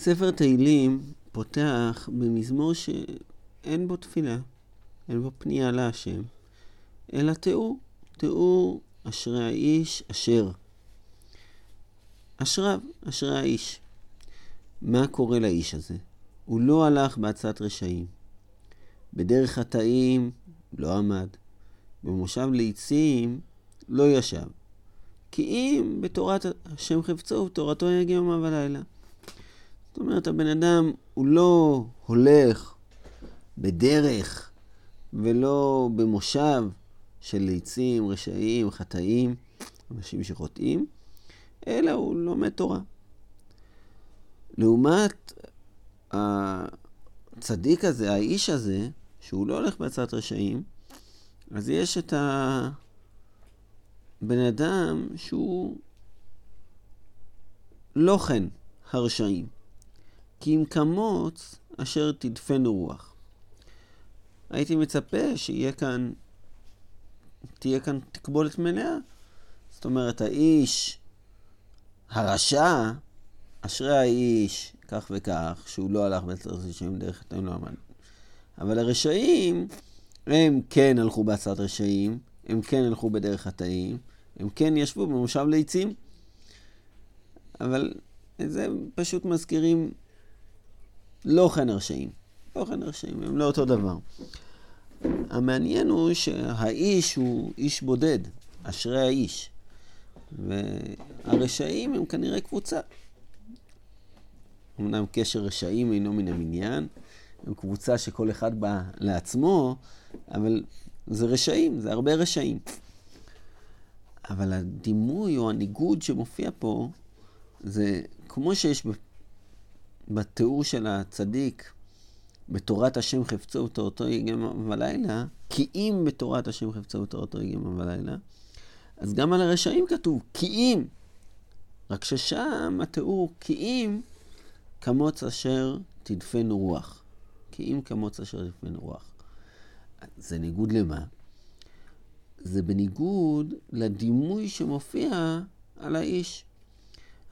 ספר תהילים פותח במזמור שאין בו תפילה, אין בו פנייה להשם, אלא תיאור, תיאור אשרי האיש אשר. אשריו, אשרי האיש. מה קורה לאיש הזה? הוא לא הלך בעצת רשעים. בדרך חטאים לא עמד. במושב ליצים לא ישב. כי אם בתורת השם חפצו ובתורתו יגיע יומם ולילה. זאת אומרת, הבן אדם הוא לא הולך בדרך ולא במושב של ליצים, רשעים, חטאים, אנשים שחוטאים, אלא הוא לומד תורה. לעומת הצדיק הזה, האיש הזה, שהוא לא הולך בעצת רשעים, אז יש את הבן אדם שהוא לא כן הרשעים. כי אם כמוץ אשר תדפנו רוח. הייתי מצפה שיהיה כאן, תהיה כאן תקבולת מלאה. זאת אומרת, האיש הרשע, אשרי האיש, כך וכך, שהוא לא הלך בעצרת רשעים דרך חטאים לא עמד. אבל הרשעים, הם כן הלכו בעצרת רשעים, הם כן הלכו בדרך חטאים, הם כן ישבו במושב ליצים. אבל את זה פשוט מזכירים לא כן הרשעים. לא כן הרשעים, הם לא אותו דבר. המעניין הוא שהאיש הוא איש בודד, אשרי האיש. והרשעים הם כנראה קבוצה. אמנם קשר רשעים אינו מן המניין, הם קבוצה שכל אחד בא לעצמו, אבל זה רשעים, זה הרבה רשעים. אבל הדימוי או הניגוד שמופיע פה, זה כמו שיש בתיאור של הצדיק, בתורת השם חפצו ותורתו יגם ולילה, כי אם בתורת השם חפצו ותורתו יגם ולילה, אז גם על הרשעים כתוב כי אם. רק ששם התיאור כי אם כמוץ אשר תדפנו רוח. כי אם כמוץ אשר תדפנו רוח. זה ניגוד למה? זה בניגוד לדימוי שמופיע על האיש.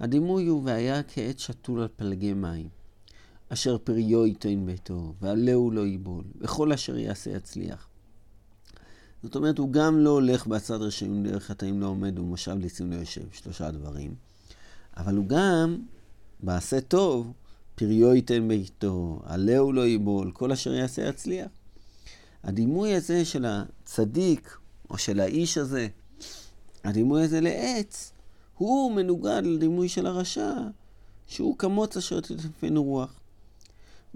הדימוי הוא והיה כעת שתול על פלגי מים, אשר פריו ייתן ביתו, ועלהו לא ייבול, וכל אשר יעשה יצליח. זאת אומרת, הוא גם לא הולך בצד רשעים דרך חטאים לא עומד ומושב ליצים לא יושב, שלושה דברים, אבל הוא גם, בעשה טוב, פריו ייתן ביתו, עלהו לא ייבול, כל אשר יעשה יצליח. הדימוי הזה של הצדיק, או של האיש הזה, הדימוי הזה לעץ, הוא מנוגד לדימוי של הרשע, שהוא כמוץ אשר תתפנו רוח.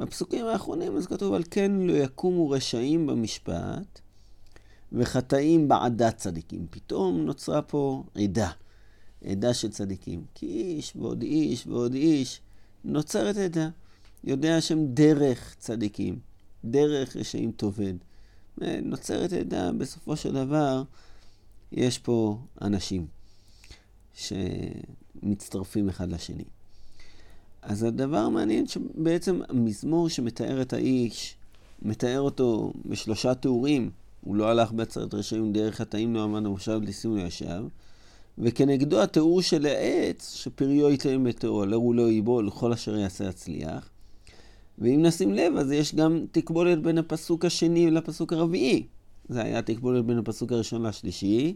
בפסוקים האחרונים אז כתוב על כן לא יקומו רשעים במשפט וחטאים בעדת צדיקים. פתאום נוצרה פה עדה, עדה של צדיקים. כי איש ועוד איש ועוד איש, נוצרת עדה. יודע השם דרך צדיקים, דרך רשעים תאבד. נוצרת עדה, בסופו של דבר יש פה אנשים. שמצטרפים אחד לשני. אז הדבר המעניין שבעצם המזמור שמתאר את האיש, מתאר אותו בשלושה תיאורים. הוא לא הלך בעצרת רשעים דרך התאים עמד המושב ליסים לא ישב. וכנגדו התיאור של העץ, שפריו יתאם בתיאור, לרו לא ייבול, לכל אשר יעשה יצליח. ואם נשים לב, אז יש גם תקבולת בין הפסוק השני לפסוק הרביעי. זה היה תקבולת בין הפסוק הראשון לשלישי,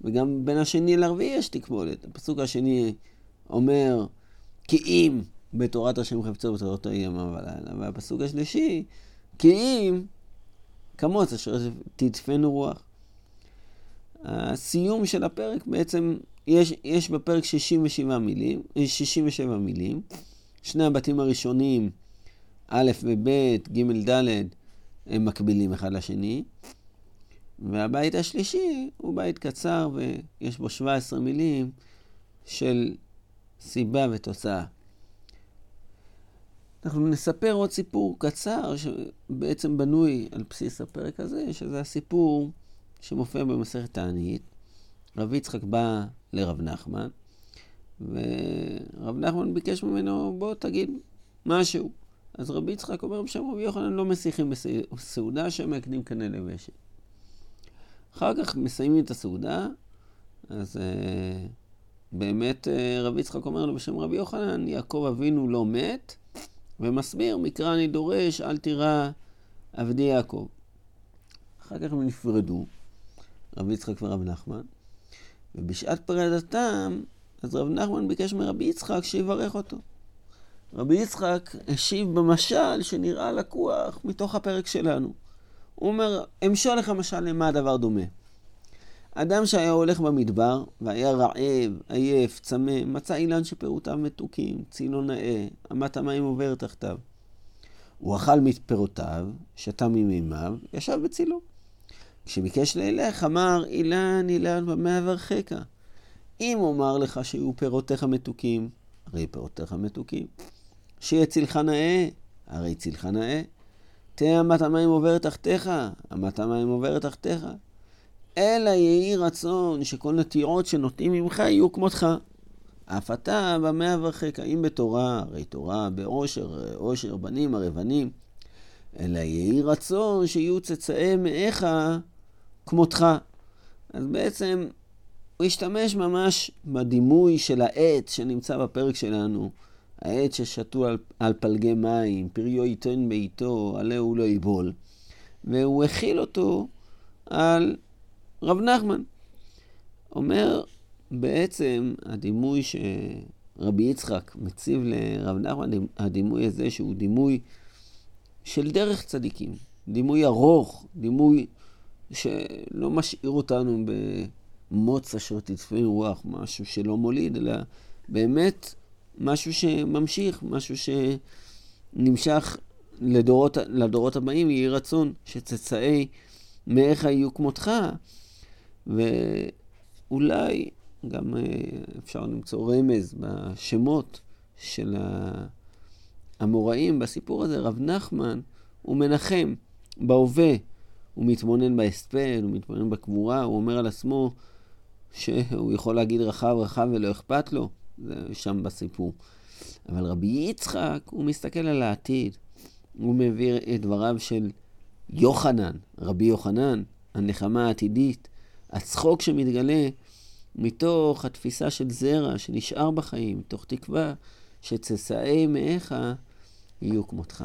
וגם בין השני לרביעי יש תקבולת. הפסוק השני אומר, כי אם בתורת השם חפצו בתורתו ימה ולילה, והפסוק השלישי, כי אם כמוץ אשר תדפנו רוח. הסיום של הפרק בעצם, יש, יש בפרק 67 מילים, 67 מילים, שני הבתים הראשונים, א' וב', ג', ד', הם מקבילים אחד לשני. והבית השלישי הוא בית קצר ויש בו 17 מילים של סיבה ותוצאה. אנחנו נספר עוד סיפור קצר שבעצם בנוי על בסיס הפרק הזה, שזה הסיפור שמופיע במסכת תענית. רב יצחק בא לרב נחמן, ורב נחמן ביקש ממנו, בוא תגיד משהו. אז רבי יצחק אומר, בשם רבי יוחנן לא מסיחים בסעודה, שמקנים קנה לבשת. אחר כך מסיימים את הסעודה, אז uh, באמת uh, רבי יצחק אומר לו בשם רבי יוחנן, יעקב אבינו לא מת, ומסביר, מקרא אני דורש, אל תירא עבדי יעקב. אחר כך הם נפרדו, רבי יצחק ורב נחמן, ובשעת פרידתם, אז רב נחמן ביקש מרבי יצחק שיברך אותו. רבי יצחק השיב במשל שנראה לקוח מתוך הפרק שלנו. הוא אומר, אמשול לך משל למה הדבר דומה. אדם שהיה הולך במדבר והיה רעב, עייף, צמא, מצא אילן שפירותיו מתוקים, צילו נאה, אמת המים עובר תחתיו. הוא אכל מפירותיו, שתה ממימיו, ישב בצילו. כשביקש לילך, אמר, אילן, אילן, במה אברכך? אם אומר לך שיהיו פירותיך מתוקים, הרי פירותיך מתוקים. שיהיה צילך נאה, הרי צילך נאה. תהא אמת המים עוברת תחתיך, אמת המים עוברת תחתיך. אלא יהי רצון שכל נטיעות שנוטעים ממך יהיו כמותך. אף אתה במה אברכך, אם בתורה, הרי תורה בעושר, עושר בנים הרי בנים. אלא יהי רצון שיהיו צאצאי מאיך כמותך. אז בעצם הוא השתמש ממש בדימוי של העץ שנמצא בפרק שלנו. העץ ששתו על, על פלגי מים, פריו ייתן בעיתו, עליה הוא לא יבול. והוא הכיל אותו על רב נחמן. אומר בעצם הדימוי שרבי יצחק מציב לרב נחמן, הדימוי הזה שהוא דימוי של דרך צדיקים, דימוי ארוך, דימוי שלא משאיר אותנו במוץ אשר תצפה רוח, משהו שלא מוליד, אלא באמת משהו שממשיך, משהו שנמשך לדורות, לדורות הבאים, יהי רצון שצאצאי מאיך יהיו כמותך, ואולי גם אה, אפשר למצוא רמז בשמות של האמוראים בסיפור הזה. רב נחמן הוא מנחם בהווה, הוא מתבונן בהספד, הוא מתבונן בקבורה, הוא אומר על עצמו שהוא יכול להגיד רחב רחב ולא אכפת לו. זה שם בסיפור. אבל רבי יצחק, הוא מסתכל על העתיד. הוא מביא את דבריו של יוחנן, רבי יוחנן, הנחמה העתידית, הצחוק שמתגלה מתוך התפיסה של זרע שנשאר בחיים, מתוך תקווה שצאצאי מאיך יהיו כמותך.